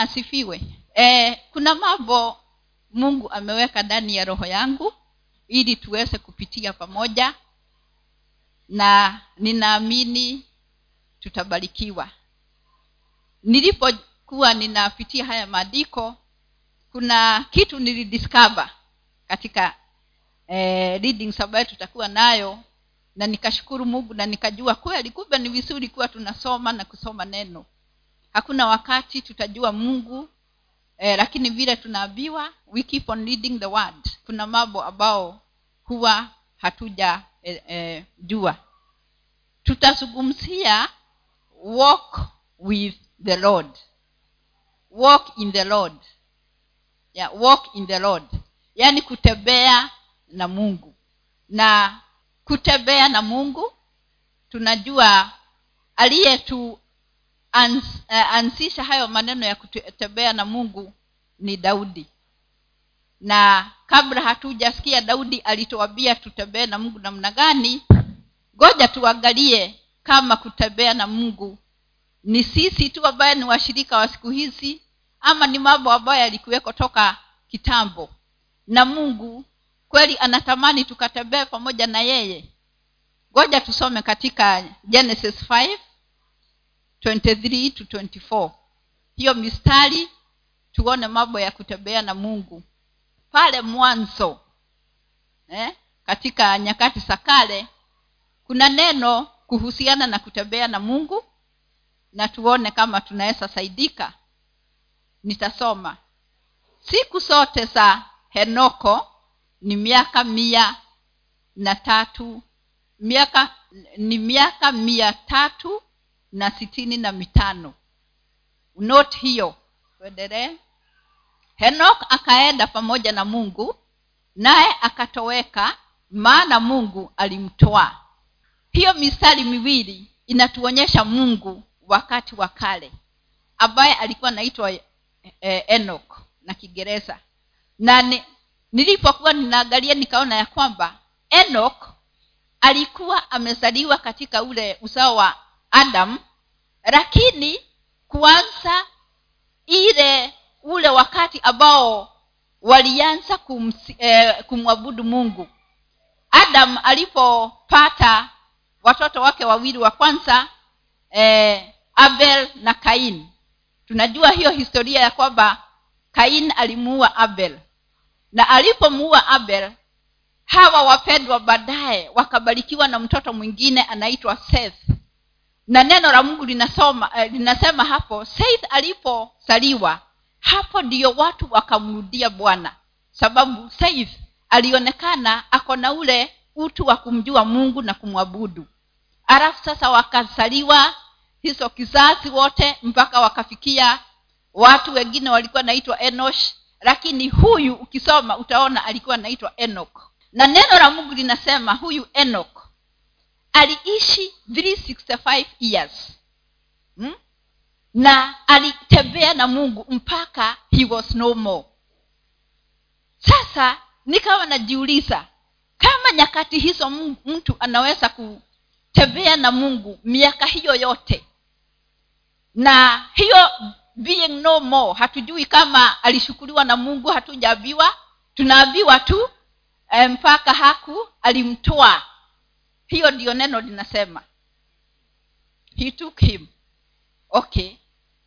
bwana asifiwe. E, kuna mambo mungu ameweka ndani ya roho yangu ili tuweze kupitia pamoja na ninaamini tutabarikiwa. Nilipokuwa ninapitia haya maandiko kuna kitu nilidiscover katika eh, readings ambayo tutakuwa nayo na nikashukuru mungu na nikajua kweli kumbe ni vizuri kuwa tunasoma na kusoma neno hakuna wakati tutajua mungu eh, lakini vile tunaambiwa we keep on reading the word. Kuna mambo ambao huwa hatuja eh, eh, jua. Tutazungumzia walk with the lord. Walk in the lord. Yeah, walk in the lord. Yaani kutembea na mungu. Na kutembea na mungu tunajua aliyetu ans, uh, ansisha hayo maneno ya kutembea na mungu ni daudi. Na kabla hatujasikia daudi alituambia tutembee na mungu namna gani ngoja tuangalie kama kutembea na mungu ni sisi tu ambaye ni washirika wa siku hizi ama ni mambo ambayo yalikuweko toka kitambo. Na mungu kweli anatamani tukatembee pamoja na yeye. Ngoja tusome katika genesis 5 23 to 24 hiyo mistari tuone mambo ya kutembea na mungu. Pale mwanzo eh, katika nyakati za kale kuna neno kuhusiana na kutembea na mungu na tuone kama tunaweza saidika. Nitasoma. Siku zote za henoko ni miaka mia na tatu miaka ni miaka mia tatu na sitini na mitano. Not hiyo. Tuendelee. Henok akaenda pamoja na mungu naye akatoweka maana mungu alimtoa. Hiyo mistari miwili inatuonyesha mungu wakati wa kale ambaye alikuwa anaitwa eh, enok na kiingereza. Na ni, nilipokuwa ninaangalia nikaona ya kwamba enok alikuwa amezaliwa katika ule uzao wa adam lakini kuanza ile ule wakati ambao walianza kumsi, eh, kumwabudu mungu. Adam alipopata watoto wake wawili wa kwanza eh, abel na kain. Tunajua hiyo historia ya kwamba kain alimuua abel. Na alipomuua abel hawa wapendwa baadaye wakabarikiwa na mtoto mwingine anaitwa seth na neno la mungu linasoma eh, linasema hapo seth alipozaliwa hapo ndiyo watu wakamrudia bwana. Sababu saith alionekana ako na ule utu wa kumjua mungu na kumwabudu. Alafu sasa wakazaliwa hizo kizazi wote mpaka wakafikia watu wengine walikuwa naitwa enosh. Lakini huyu ukisoma utaona alikuwa naitwa enok na neno la mungu linasema huyu enok aliishi 365 years. Hmm? na alitembea na mungu mpaka he was no more. Sasa nikawa najiuliza kama nyakati hizo mtu anaweza kutembea na mungu miaka hiyo yote na hiyo being no more hatujui kama alishukuliwa na mungu hatujaambiwa tunaambiwa tu mpaka haku alimtoa hiyo ndiyo neno linasema. He took him. Okay.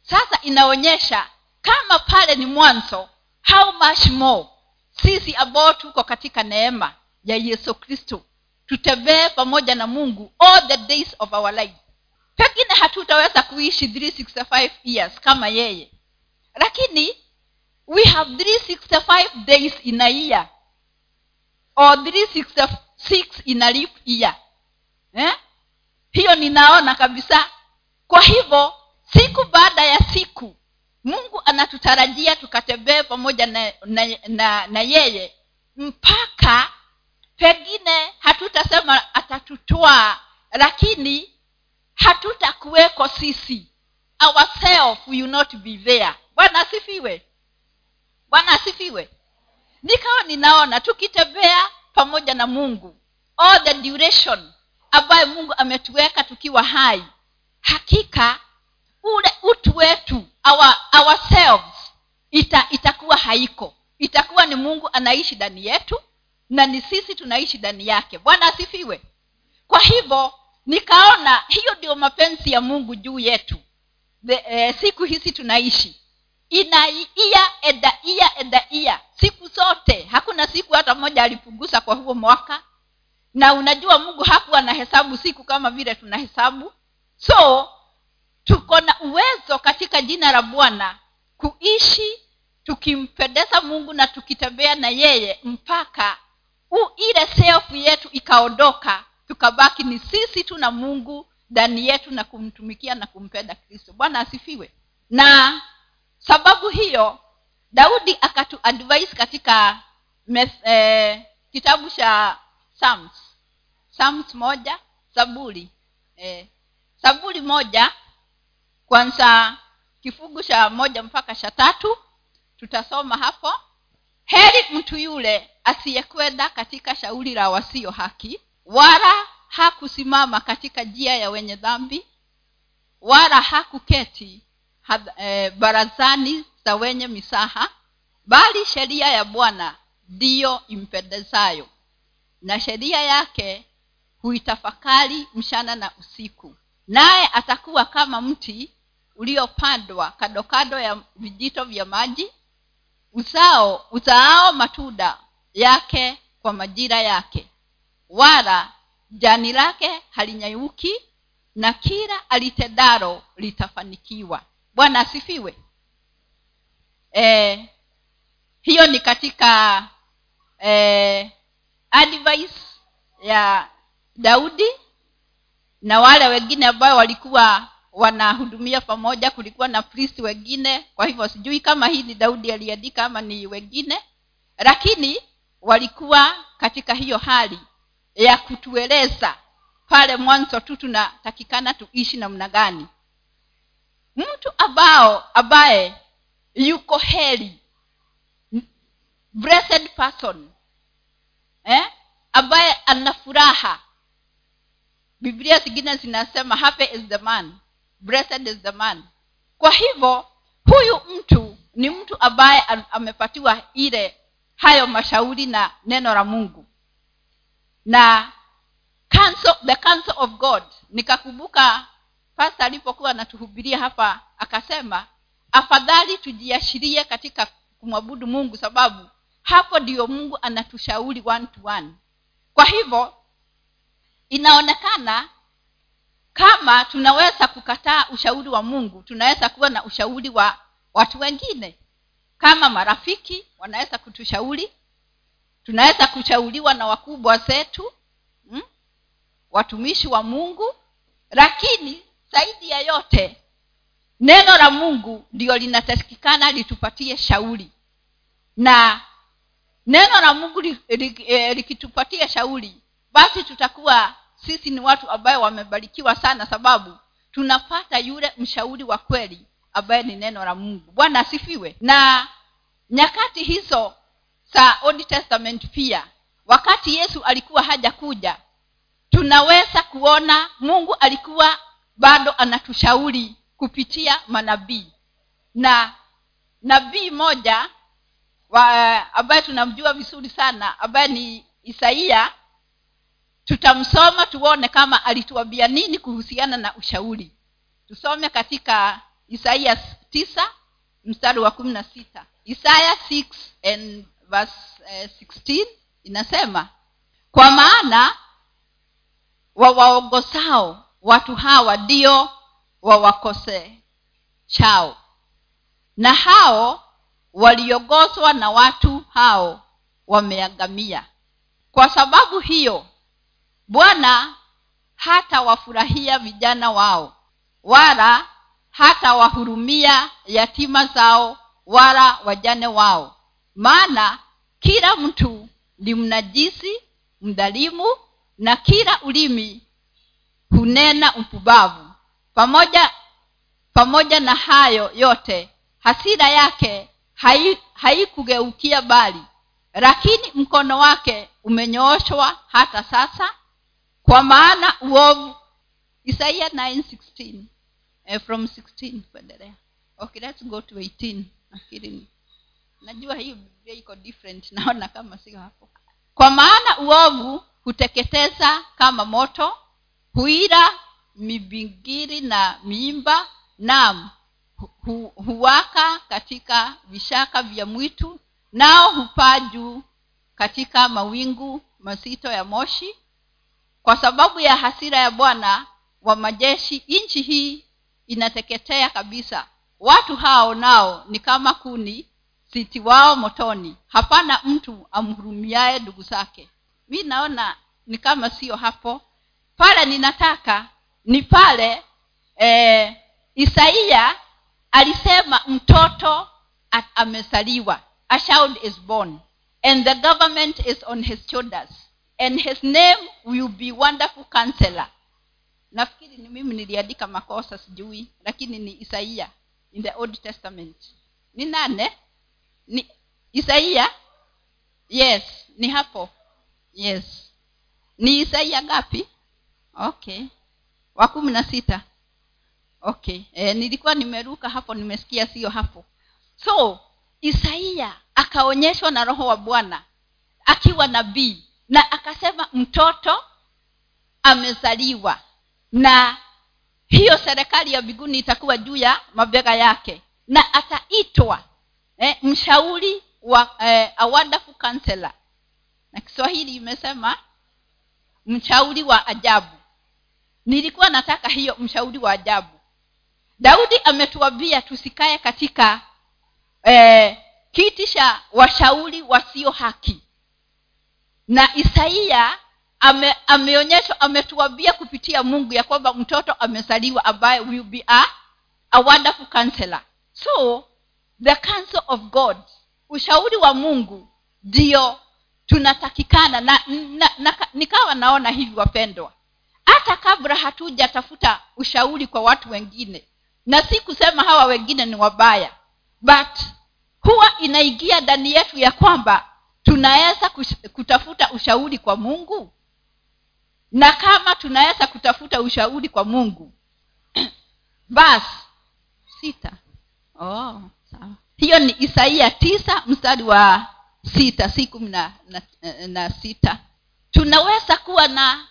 Sasa inaonyesha kama pale ni mwanzo how much more? Sisi ambao tuko katika neema ya yesu kristo tutembee pamoja na mungu all the days of our life. Pengine hatutaweza kuishi 365 years kama yeye. Lakini we have 365 days in a year. Or 366 in a leap year eh? hiyo ninaona kabisa. Kwa hivyo siku baada ya siku mungu anatutarajia tukatembee pamoja na, na, na, na yeye mpaka pengine hatutasema atatutwaa lakini hatutakuweko sisi. Ourself will not be there. Bwana asifiwe. Bwana asifiwe. Nikawa ninaona tukitembea pamoja na mungu all the duration ambayo mungu ametuweka tukiwa hai. Hakika ule utu wetu our, ourselves ita, itakuwa haiko. Itakuwa ni mungu anaishi ndani yetu na ni sisi tunaishi ndani yake. Bwana asifiwe. Kwa hivyo nikaona hiyo ndio mapenzi ya mungu juu yetu. The, eh, siku hizi tunaishi. Inaia eda ia eda ia siku zote hakuna siku hata moja alipunguza kwa huo mwaka na unajua mungu hakuwa na hesabu siku kama vile tunahesabu so tuko na uwezo katika jina la bwana kuishi tukimpendeza mungu na tukitembea na yeye mpaka u ile sefu yetu ikaondoka tukabaki ni sisi tu na mungu ndani yetu na kumtumikia na kumpenda kristo. Bwana asifiwe. Na sababu hiyo daudi akatu advise katika meth, eh, kitabu cha psalms psalms moja saburi eh, saburi moja kwanza kifungu cha moja mpaka cha tatu tutasoma hapo. Heri mtu yule asiyekwenda katika shauri la wasio haki wala hakusimama katika njia ya wenye dhambi wala hakuketi e, barazani za wenye misaha bali sheria ya bwana ndiyo impendezayo na sheria yake huitafakari mchana na usiku. Naye atakuwa kama mti uliopandwa kadokado ya vijito vya maji. Uzao uzaao matunda yake kwa majira yake. Wala jani lake halinyauki na kila alitedaro litafanikiwa. Bwana asifiwe. Eh, hiyo ni katika eh, advice ya daudi na wale wengine ambao walikuwa wanahudumia pamoja kulikuwa na priest wengine kwa hivyo sijui kama hii ni daudi aliandika ama ni wengine lakini walikuwa katika hiyo hali ya kutueleza pale mwanzo tu tunatakikana tuishi namna gani mtu ambao ambaye yuko heri blessed person eh? ambaye ana furaha biblia zingine zinasema happy is the man blessed is the man. Kwa hivyo huyu mtu ni mtu ambaye amepatiwa ile hayo mashauri na neno la mungu. Na counsel, the counsel of god nikakumbuka pasta alipokuwa anatuhubiria hapa akasema afadhali tujiashirie katika kumwabudu mungu sababu hapo ndio mungu anatushauri one to one. Kwa hivyo inaonekana kama tunaweza kukataa ushauri wa mungu tunaweza kuwa na ushauri wa watu wengine kama marafiki wanaweza kutushauri tunaweza kushauriwa na wakubwa zetu hmm? watumishi wa mungu lakini zaidi ya yote neno la mungu ndio linatakikana litupatie shauri na neno la mungu likitupatia li, li, shauri basi tutakuwa sisi ni watu ambaye wamebarikiwa sana sababu tunapata yule mshauri wa kweli ambaye ni neno la mungu. Bwana asifiwe. Na nyakati hizo za old testament pia wakati yesu alikuwa haja kuja tunaweza kuona mungu alikuwa bado anatushauri kupitia manabii. Na nabii moja ambaye tunamjua vizuri sana ambaye ni isaia tutamsoma tuone kama alituambia nini kuhusiana na ushauri. Tusome katika isaia tisa mstari wa kumi na sita. Isaya 6 and verse, uh, 16 inasema kwa maana wawaogosao watu hawa ndio wawakose chao. Na hao waliogozwa na watu hao wameangamia. Kwa sababu hiyo bwana hatawafurahia vijana wao wala hatawahurumia yatima zao wala wajane wao. Maana kila mtu ni mnajisi mdhalimu na kila ulimi hunena upubavu pamoja pamoja na hayo yote hasira yake haikugeukia hai bali lakini mkono wake umenyooshwa hata sasa kwa maana uovu. Isaia 916 eh, from 16 kuendelea. Okay let's go to 18 nafikiri najua hii iko different. Naona kama sio hapo. Kwa maana uovu huteketeza kama moto huira mibingiri na miimba nam hu, huwaka katika vishaka vya mwitu nao hupaa juu katika mawingu mazito ya moshi kwa sababu ya hasira ya bwana wa majeshi nchi hii inateketea kabisa. Watu hao nao ni kama kuni siti wao motoni. Hapana mtu amhurumiaye ndugu zake. Mi naona ni kama sio hapo. Pale ninataka ni pale eh, isaia alisema mtoto amezaliwa. A child is born and the government is on his shoulders and his name will be wonderful counselor. Nafikiri ni mimi niliandika makosa sijui lakini ni isaia in the old testament. Ni nane? Ni isaia yes ni hapo. Yes. Ni isaia gapi okay. Wa kumi na sita. Okay. E, nilikuwa nimeruka hapo nimesikia sio hapo. So isaia akaonyeshwa na roho wa bwana akiwa nabii na akasema mtoto amezaliwa na hiyo serikali ya mbinguni itakuwa juu ya mabega yake. Na ataitwa eh, mshauri wa eh, a wonderful na kiswahili imesema mshauri wa ajabu. Nilikuwa nataka hiyo mshauri wa ajabu. Daudi ametuambia tusikae katika eh, kiti cha washauri wasio haki na isaia ame, ameonyeshwa ametuambia kupitia mungu ya kwamba mtoto amezaliwa ambaye will be a, a wonderful counselor. So the counsel of god ushauri wa mungu ndio tunatakikana na, na, na nikawa naona hivi wapendwa. Hata kabla hatujatafuta ushauri kwa watu wengine na si kusema hawa wengine ni wabaya but huwa inaingia ndani yetu ya kwamba tunaweza kutafuta ushauri kwa mungu? Na kama tunaweza kutafuta ushauri kwa mungu basi sita. Oh, hiyo ni isaia tisa mstari wa sita si kumi na, na, na sita. Tunaweza kuwa na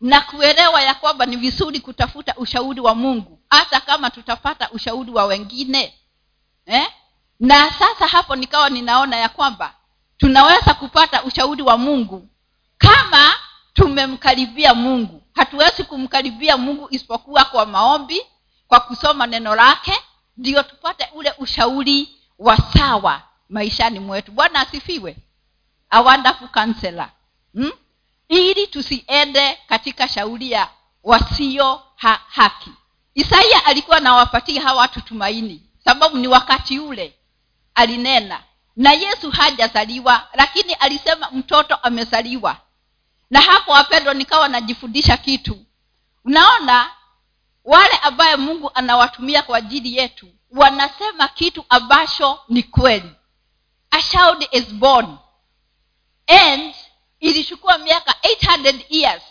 na kuelewa ya kwamba ni vizuri kutafuta ushauri wa mungu hata kama tutapata ushauri wa wengine eh? na sasa hapo nikawa ninaona ya kwamba tunaweza kupata ushauri wa mungu. Kama tumemkaribia mungu hatuwezi kumkaribia mungu isipokuwa kwa maombi kwa kusoma neno lake ndio tupate ule ushauri wa sawa maishani mwetu. Bwana asifiwe. A wonderful hmm? ili tusiende katika shauri ya wasio ha- haki. Isaia alikuwa anawapatia hawa watu tumaini sababu ni wakati ule alinena na yesu hajazaliwa lakini alisema mtoto amezaliwa. Na hapo wapendwa nikawa najifundisha kitu. Unaona wale ambaye mungu anawatumia kwa ajili yetu wanasema kitu ambacho ni kweli. A child is born. And ilichukua miaka 800 years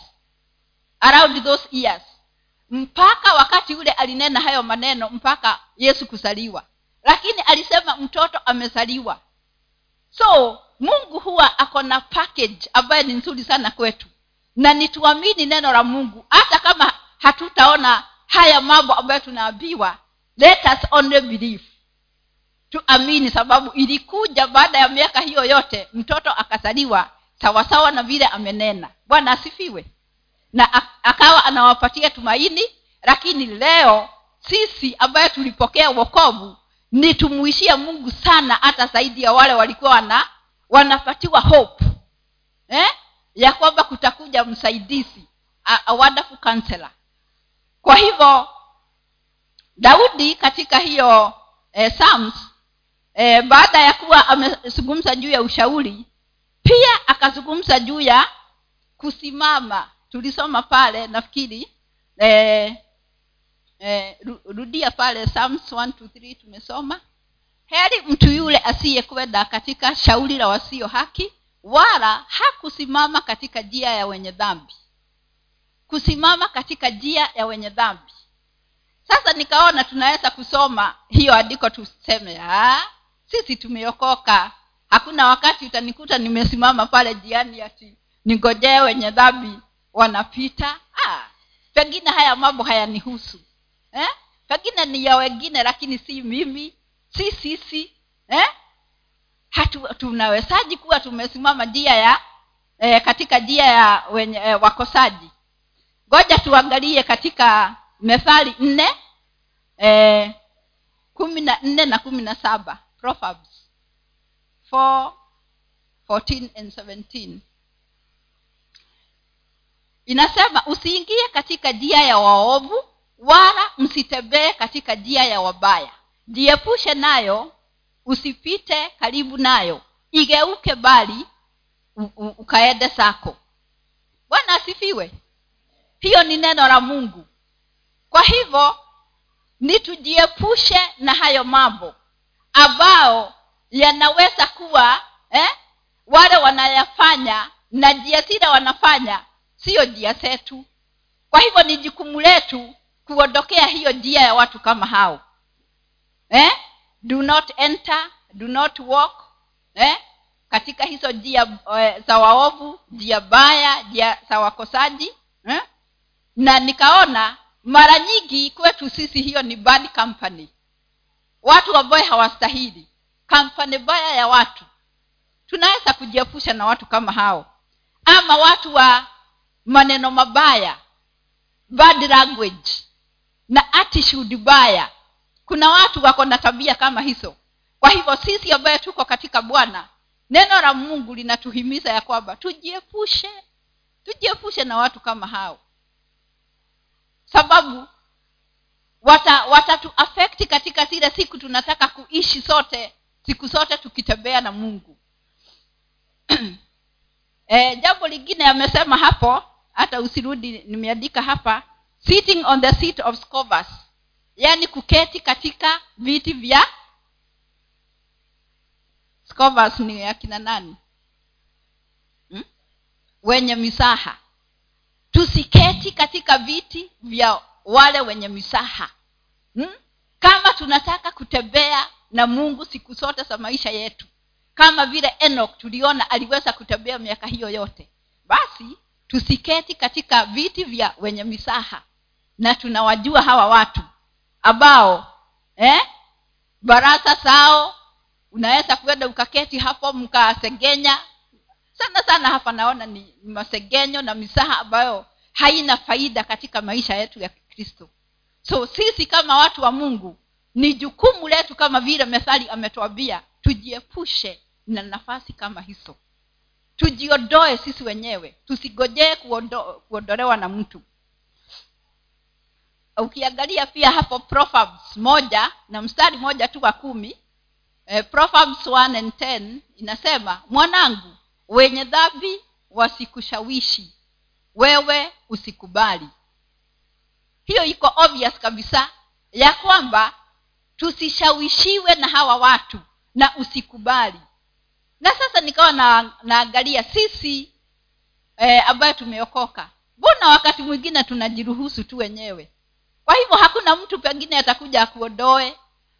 around those years. Mpaka wakati ule alinena hayo maneno mpaka yesu kuzaliwa. Lakini alisema mtoto amezaliwa so mungu huwa ako na package ambayo ni nzuri sana kwetu. Na nituamini neno la mungu. Hata kama hatutaona haya mambo ambayo tunaambiwa let us only believe. Tuamini sababu ilikuja baada ya miaka hiyo yote mtoto akazaliwa sawasawa na vile amenena. Bwana asifiwe. Na akawa anawapatia tumaini lakini leo sisi ambaye tulipokea wokovu ni tumuishia mungu sana hata zaidi ya wale walikuwa wana wanapatiwa hope. Eh? ya kwamba kutakuja msaidizi a, kwa hivyo daudi katika hiyo eh, psalms eh, baada ya kuwa amezungumza juu ya ushauri pia akazungumza juu ya kusimama. Tulisoma pale nafikiri eh, eh, rudia pale psalms 1 to 3 tumesoma. Heri mtu yule asiyekwenda katika shauri la wasio haki wala hakusimama katika njia ya wenye dhambi. Kusimama katika njia ya wenye dhambi. Sasa nikaona tunaweza kusoma hiyo andiko tuseme ah, sisi tumeokoka. Hakuna wakati utanikuta nimesimama pale jiani ati ningojee wenye dhambi wanapita. Ah, pengine haya mambo hayanihusu eh? pengine ni ya wengine lakini si mimi. Si sisi. Eh? Tunawezaji kuwa tumesimama njia ya eh, katika njia ya wenye eh, wakosaji. Ngoja tuangalie katika methali nne eh, kumi na nne na kumi na saba. Proverbs 4, 14 and 17 inasema usiingie katika njia ya waovu wala msitembee katika njia ya wabaya. Jiepushe nayo usipite karibu nayo. Igeuke bali ukaende sako. Bwana asifiwe. Hiyo ni neno la mungu. Kwa hivyo ni tujiepushe na hayo mambo ambao yanaweza kuwa eh, wale wanayafanya na njia zile wanafanya siyo njia zetu. Kwa hivyo ni jukumu letu kuondokea hiyo njia ya watu kama hao eh? do not enter do not walk eh? katika hizo njia eh, za waovu njia baya njia za wakosaji eh? na nikaona mara nyingi kwetu sisi hiyo ni bad company watu ambaye hawastahili kampani baya ya watu tunaweza kujiepusha na watu kama hao ama watu wa maneno mabaya bad language na attitude baya kuna watu wako na tabia kama hizo. Kwa hivyo sisi ambaye tuko katika bwana neno la mungu linatuhimiza ya kwamba tujiepushe tujiepushe na watu kama hao. Sababu wata katika zile siku tunataka kuishi sote siku zote tukitembea na mungu. E, jambo lingine amesema hapo hata usirudi nimeandika hapa sitting on the seat of scovers. Yaani kuketi katika viti vya scovers ni akina nani? Hmm? wenye misaha. Tusiketi katika viti vya wale wenye misaha. Hmm? kama tunataka kutembea na mungu siku zote za maisha yetu kama vile enok tuliona aliweza kutembea miaka hiyo yote basi tusiketi katika viti vya wenye misaha na tunawajua hawa watu ambao eh, barasa zao unaweza kuenda ukaketi hapo mkasegenya sana sana hapa naona ni masegenyo na misaha ambayo haina faida katika maisha yetu ya kikristo. So sisi kama watu wa mungu ni jukumu letu kama vile methali ametwambia tujiepushe na nafasi kama hizo. Tujiondoe sisi wenyewe tusigojee kuondo, kuondolewa na mtu ukiangalia pia hapo proverbs moja na mstari moja tu wa kumi eh, proverbs 1 and 10 inasema mwanangu wenye dhambi wasikushawishi wewe usikubali. Hiyo iko obvious kabisa ya kwamba tusishawishiwe na hawa watu na usikubali. Na sasa nikawa na, naangalia sisi eh, ambayo tumeokoka. Mbona wakati mwingine tunajiruhusu tu wenyewe kwa hivyo hakuna mtu pengine atakuja akuondoe.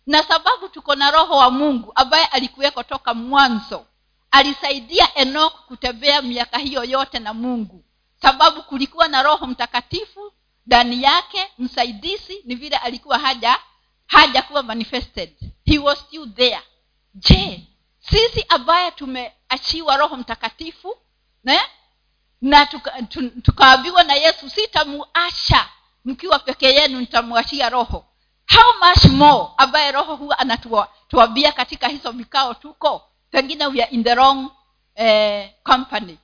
Na sababu tuko na roho wa mungu ambaye alikuweko toka mwanzo alisaidia enok kutembea miaka hiyo yote na mungu. Sababu kulikuwa na roho mtakatifu ndani yake msaidizi ni vile alikuwa haja haja kuwa manifested. He was still there. Je sisi ambaye tumeachiwa roho mtakatifu ne? na tukaambiwa tuka na yesu sitamuasha mkiwa peke yenu nitamwachia roho. How much more ambaye roho huwa anatuambia katika hizo vikao tuko? Pengine we are in the wrong eh, company.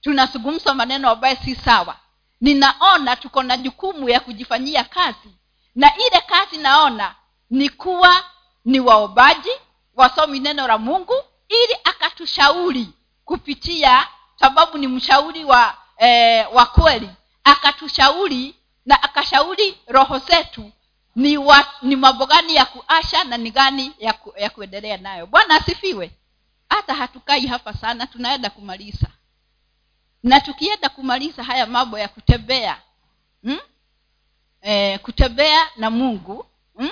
Tunazungumza maneno ambaye si sawa. Ninaona tuko na jukumu ya kujifanyia kazi. Na ile kazi naona ni kuwa ni waobaji wasomi neno la mungu ili akatushauri kupitia sababu ni mshauri wa eh, wa kweli akatushauri na akashauri roho zetu ni ni mambo gani ya kuasha na ni gani ya, ku, ya kuendelea nayo. Bwana asifiwe. Hata hatukai hapa sana tunaenda kumaliza. Na tukienda kumaliza haya mambo ya kutembea hmm? e, kutembea na mungu hmm?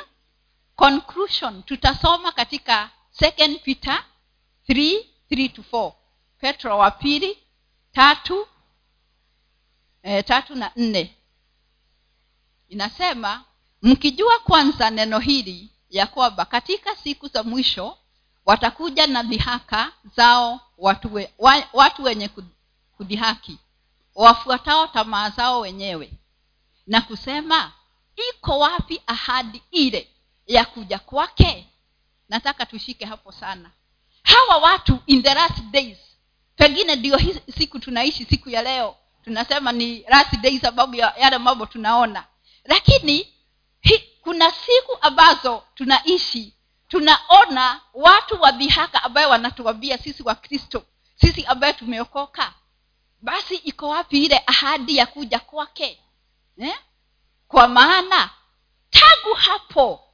conclusion tutasoma katika second peter 3 3 to 4 petro wa pili tatu e, tatu na nne inasema mkijua kwanza neno hili ya kwamba katika siku za mwisho watakuja na dhihaka zao watu, we, wa, watu wenye kudhihaki wafuatao tamaa zao wenyewe na kusema iko wapi ahadi ile ya kuja kwake nataka tushike hapo sana. Hawa watu in the last days pengine ndio siku tunaishi siku ya leo tunasema ni last days sababu ya yale mambo tunaona lakini hi, kuna siku ambazo tunaishi tunaona watu wa dhihaka ambayo wanatuambia sisi wa kristo sisi ambayo tumeokoka basi iko wapi ile ahadi ya kuja kwake eh? kwa maana tangu hapo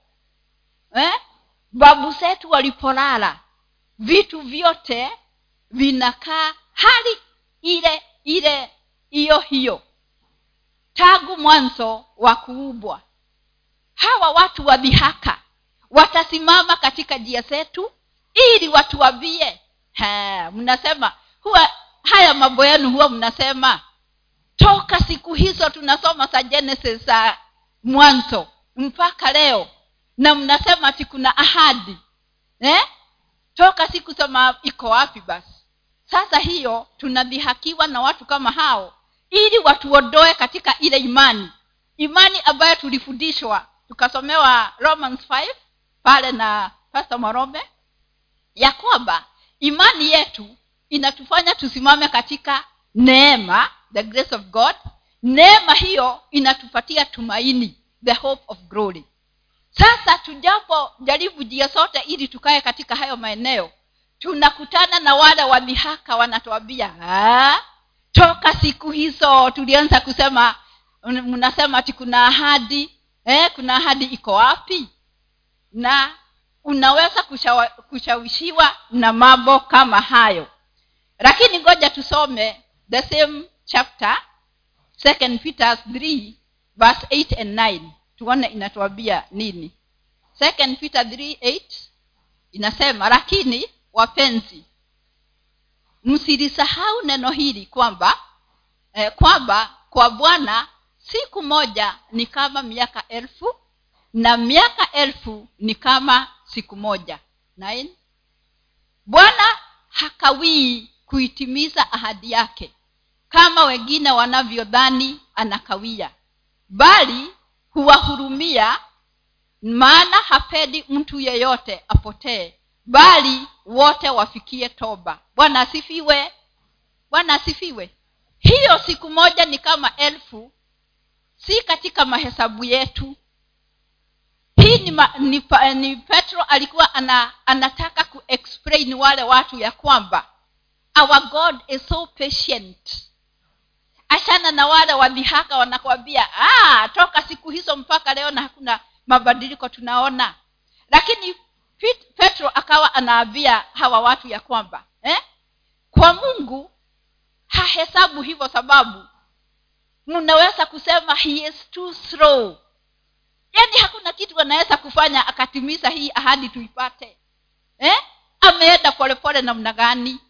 eh? babu zetu walipolala vitu vyote vinakaa hali ile ile hiyo hiyo tangu mwanzo wa kuubwa hawa watu wa dhihaka watasimama katika njia zetu ili watuambie mnasema huwa haya mambo yenu huwa mnasema. Toka siku hizo tunasoma za genesis za mwanzo mpaka leo na mnasema ati kuna ahadi eh? toka siku sema iko wapi basi? Sasa hiyo tunadhihakiwa na watu kama hao ili watuondoe katika ile imani. Imani ambayo tulifundishwa. Tukasomewa romans 5 pale na pasta marome ya kwamba imani yetu inatufanya tusimame katika neema the grace of god. Neema hiyo inatupatia tumaini the hope of glory. Sasa tujapo jaribu jia sote ili tukae katika hayo maeneo tunakutana na wale wadhihaka wanatuambia toka siku hizo tulianza kusema mnasema ati kuna ahadi. Eh, kuna ahadi iko wapi? Na unaweza kushawa, kushawishiwa na mambo kama hayo. Lakini ngoja tusome the same chapter second peters 3 verse 8 and 9 tuone inatuambia nini. Second peter 3 8 inasema lakini wapenzi msilisahau neno hili kwamba eh, kwamba kwa bwana siku moja ni kama miaka elfu na miaka elfu ni kama siku moja Nine. bwana hakawii kuitimiza ahadi yake kama wengine wanavyodhani anakawia bali huwahurumia maana hapendi mtu yeyote apotee bali wote wafikie toba. Bwana asifiwe. Bwana asifiwe. Hiyo siku moja ni kama elfu si katika mahesabu yetu. Hii ni, ma, ni, ni petro alikuwa ana, anataka kuexplain wale watu ya kwamba our god is so patient. Achana na wale wadhihaka wanakwambia ah, toka siku hizo mpaka leo na hakuna mabadiliko tunaona. Lakini petro akawa anaambia hawa watu ya kwamba eh? kwa mungu hahesabu hivyo sababu mnaweza kusema he is too slow yaani hakuna kitu anaweza kufanya akatimiza hii ahadi tuipate eh? ameenda polepole namna gani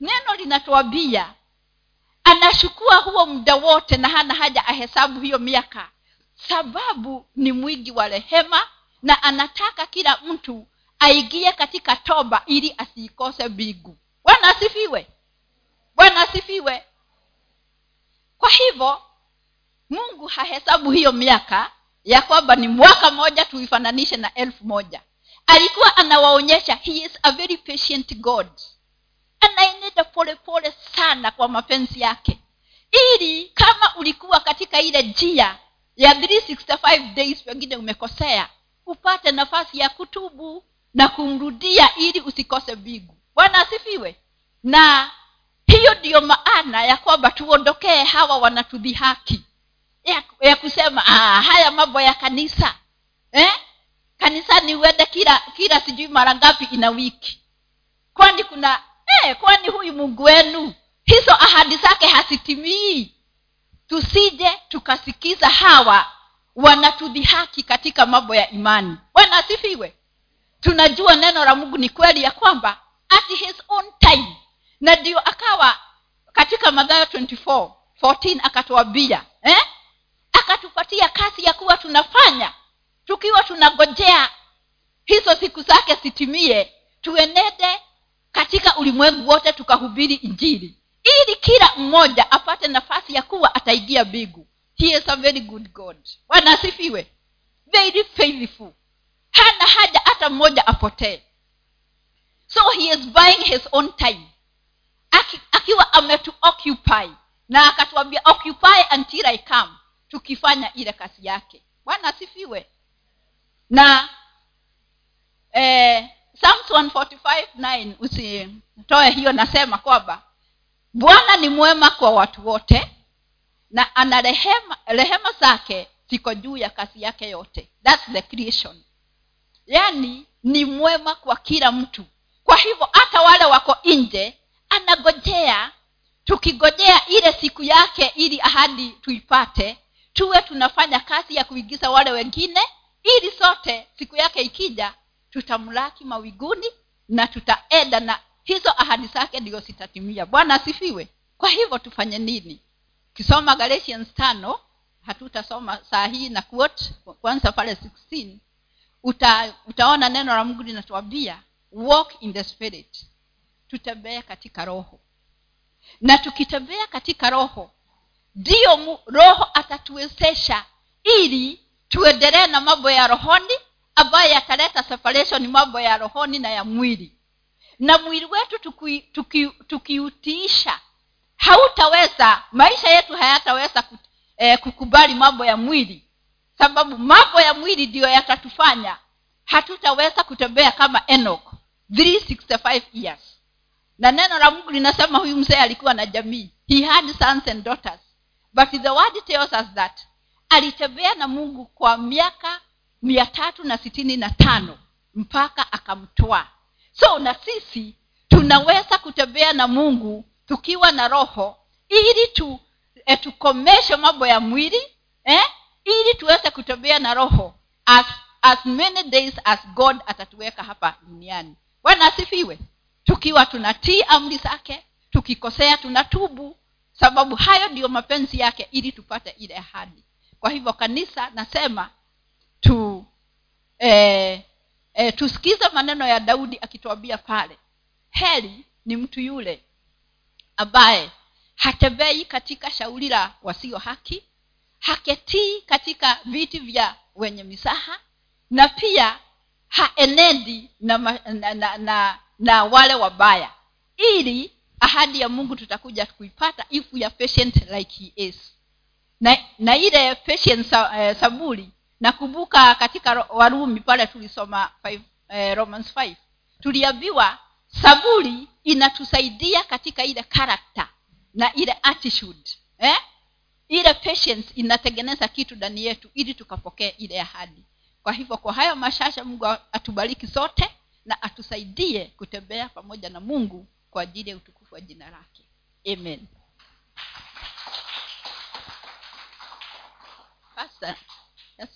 neno linatuambia anachukua huo muda wote na hana haja ahesabu hiyo miaka sababu ni mwingi wa rehema na anataka kila mtu aingie katika toba ili asiikose mbingu. Bwana asifiwe. Bwana asifiwe. Kwa hivyo mungu hahesabu hiyo miaka ya kwamba ni mwaka moja tuifananishe na elfu moja. Alikuwa anawaonyesha he is a very patient god. Anaenenda polepole sana kwa mapenzi yake. Ili kama ulikuwa katika ile njia ya 365 days pengine umekosea upate nafasi ya kutubu na kumrudia ili usikose mbingu. Bwana asifiwe. Na hiyo ndiyo maana ya kwamba tuondokee hawa wanatudhihaki. Ya, ya kusema ah, haya mambo ya kanisa. Eh? kanisani uende kila kila sijui mara ngapi ina wiki. Kwani kuna eh, kwani huyu mungu wenu? Hizo ahadi zake hazitimii. Tusije tukasikiza hawa wanatudhihaki katika mambo ya imani. Bwana asifiwe tunajua neno la mungu ni kweli ya kwamba at his own time. Na ndio akawa katika madhayo 24 14 akatuambia eh? akatupatia kazi ya kuwa tunafanya. Tukiwa tunagojea hizo siku zake zitimie tuenende katika ulimwengu wote tukahubiri injili. Ili kila mmoja apate nafasi ya kuwa ataingia mbingu. He is a very good god. Bwana very faithful hana haja hata mmoja apotee. So he is buying his own time. Aki, akiwa ametuoccupy na akatuambia occupy until i come tukifanya ile kazi yake. Bwana asifiwe. Na eh, psalms 145 usitoe hiyo nasema kwamba bwana ni mwema kwa watu wote na ana rehema rehema zake ziko juu ya kazi yake yote. Thats the creation yaani ni mwema kwa kila mtu. Kwa hivyo hata wale wako nje anagojea. Tukigojea ile siku yake ili ahadi tuipate tuwe tunafanya kazi ya kuigiza wale wengine ili sote siku yake ikija tutamlaki mawiguni na tutaenda na hizo ahadi zake ndio zitatimia. Bwana asifiwe. Kwa hivyo tufanye nini? Kisoma galatians tano hatutasoma saa hii na quote kwanza pale 16 uta, utaona neno la mungu linatuambia walk in the spirit. Tutembee katika roho. Na tukitembea katika roho ndiyo roho atatuwezesha ili tuendelee na mambo ya rohoni ambayo yataleta separation mambo ya rohoni na ya mwili. Na mwili wetu tukiutiisha tuki, tuki hautaweza maisha yetu hayataweza eh, kukubali mambo ya mwili sababu mambo ya mwili ndiyo yatatufanya hatutaweza kutembea kama enok 365 years. Na neno la mungu linasema huyu mzee alikuwa na jamii. He had sons and daughters. But the word tells us that alitembea na mungu kwa miaka mia tatu na sitini na tano mpaka akamtwaa so na sisi tunaweza kutembea na mungu tukiwa na roho ili tu eh, tukomeshe mambo ya mwili eh? Ili tuweze kutembea na roho as, as many days as god atatuweka hapa duniani. Bwana asifiwe. Tukiwa tunatii amri zake tukikosea tunatubu sababu hayo ndiyo mapenzi yake ili tupate ile ahadi. Kwa hivyo kanisa nasema tu eh, eh, tusikize maneno ya daudi akituambia pale. Heri ni mtu yule ambaye hatembei katika shauri la wasio haki haketii katika viti vya wenye misaha na pia haenendi na, na, na, na, na wale wabaya ili ahadi ya mungu tutakuja kuipata if we are patient like he is na, na ile patient eh, saburi nakumbuka katika warumi pale tulisoma five, eh, romans 5 tuliambiwa saburi inatusaidia katika ile karakta na ile attitude eh? Ile patience inatengeneza kitu ndani yetu ili tukapokee ile ahadi. Kwa hivyo kwa hayo mashasha mungu atubariki sote na atusaidie kutembea pamoja na mungu kwa ajili ya utukufu wa jina lake. Amen. Pastor, yes.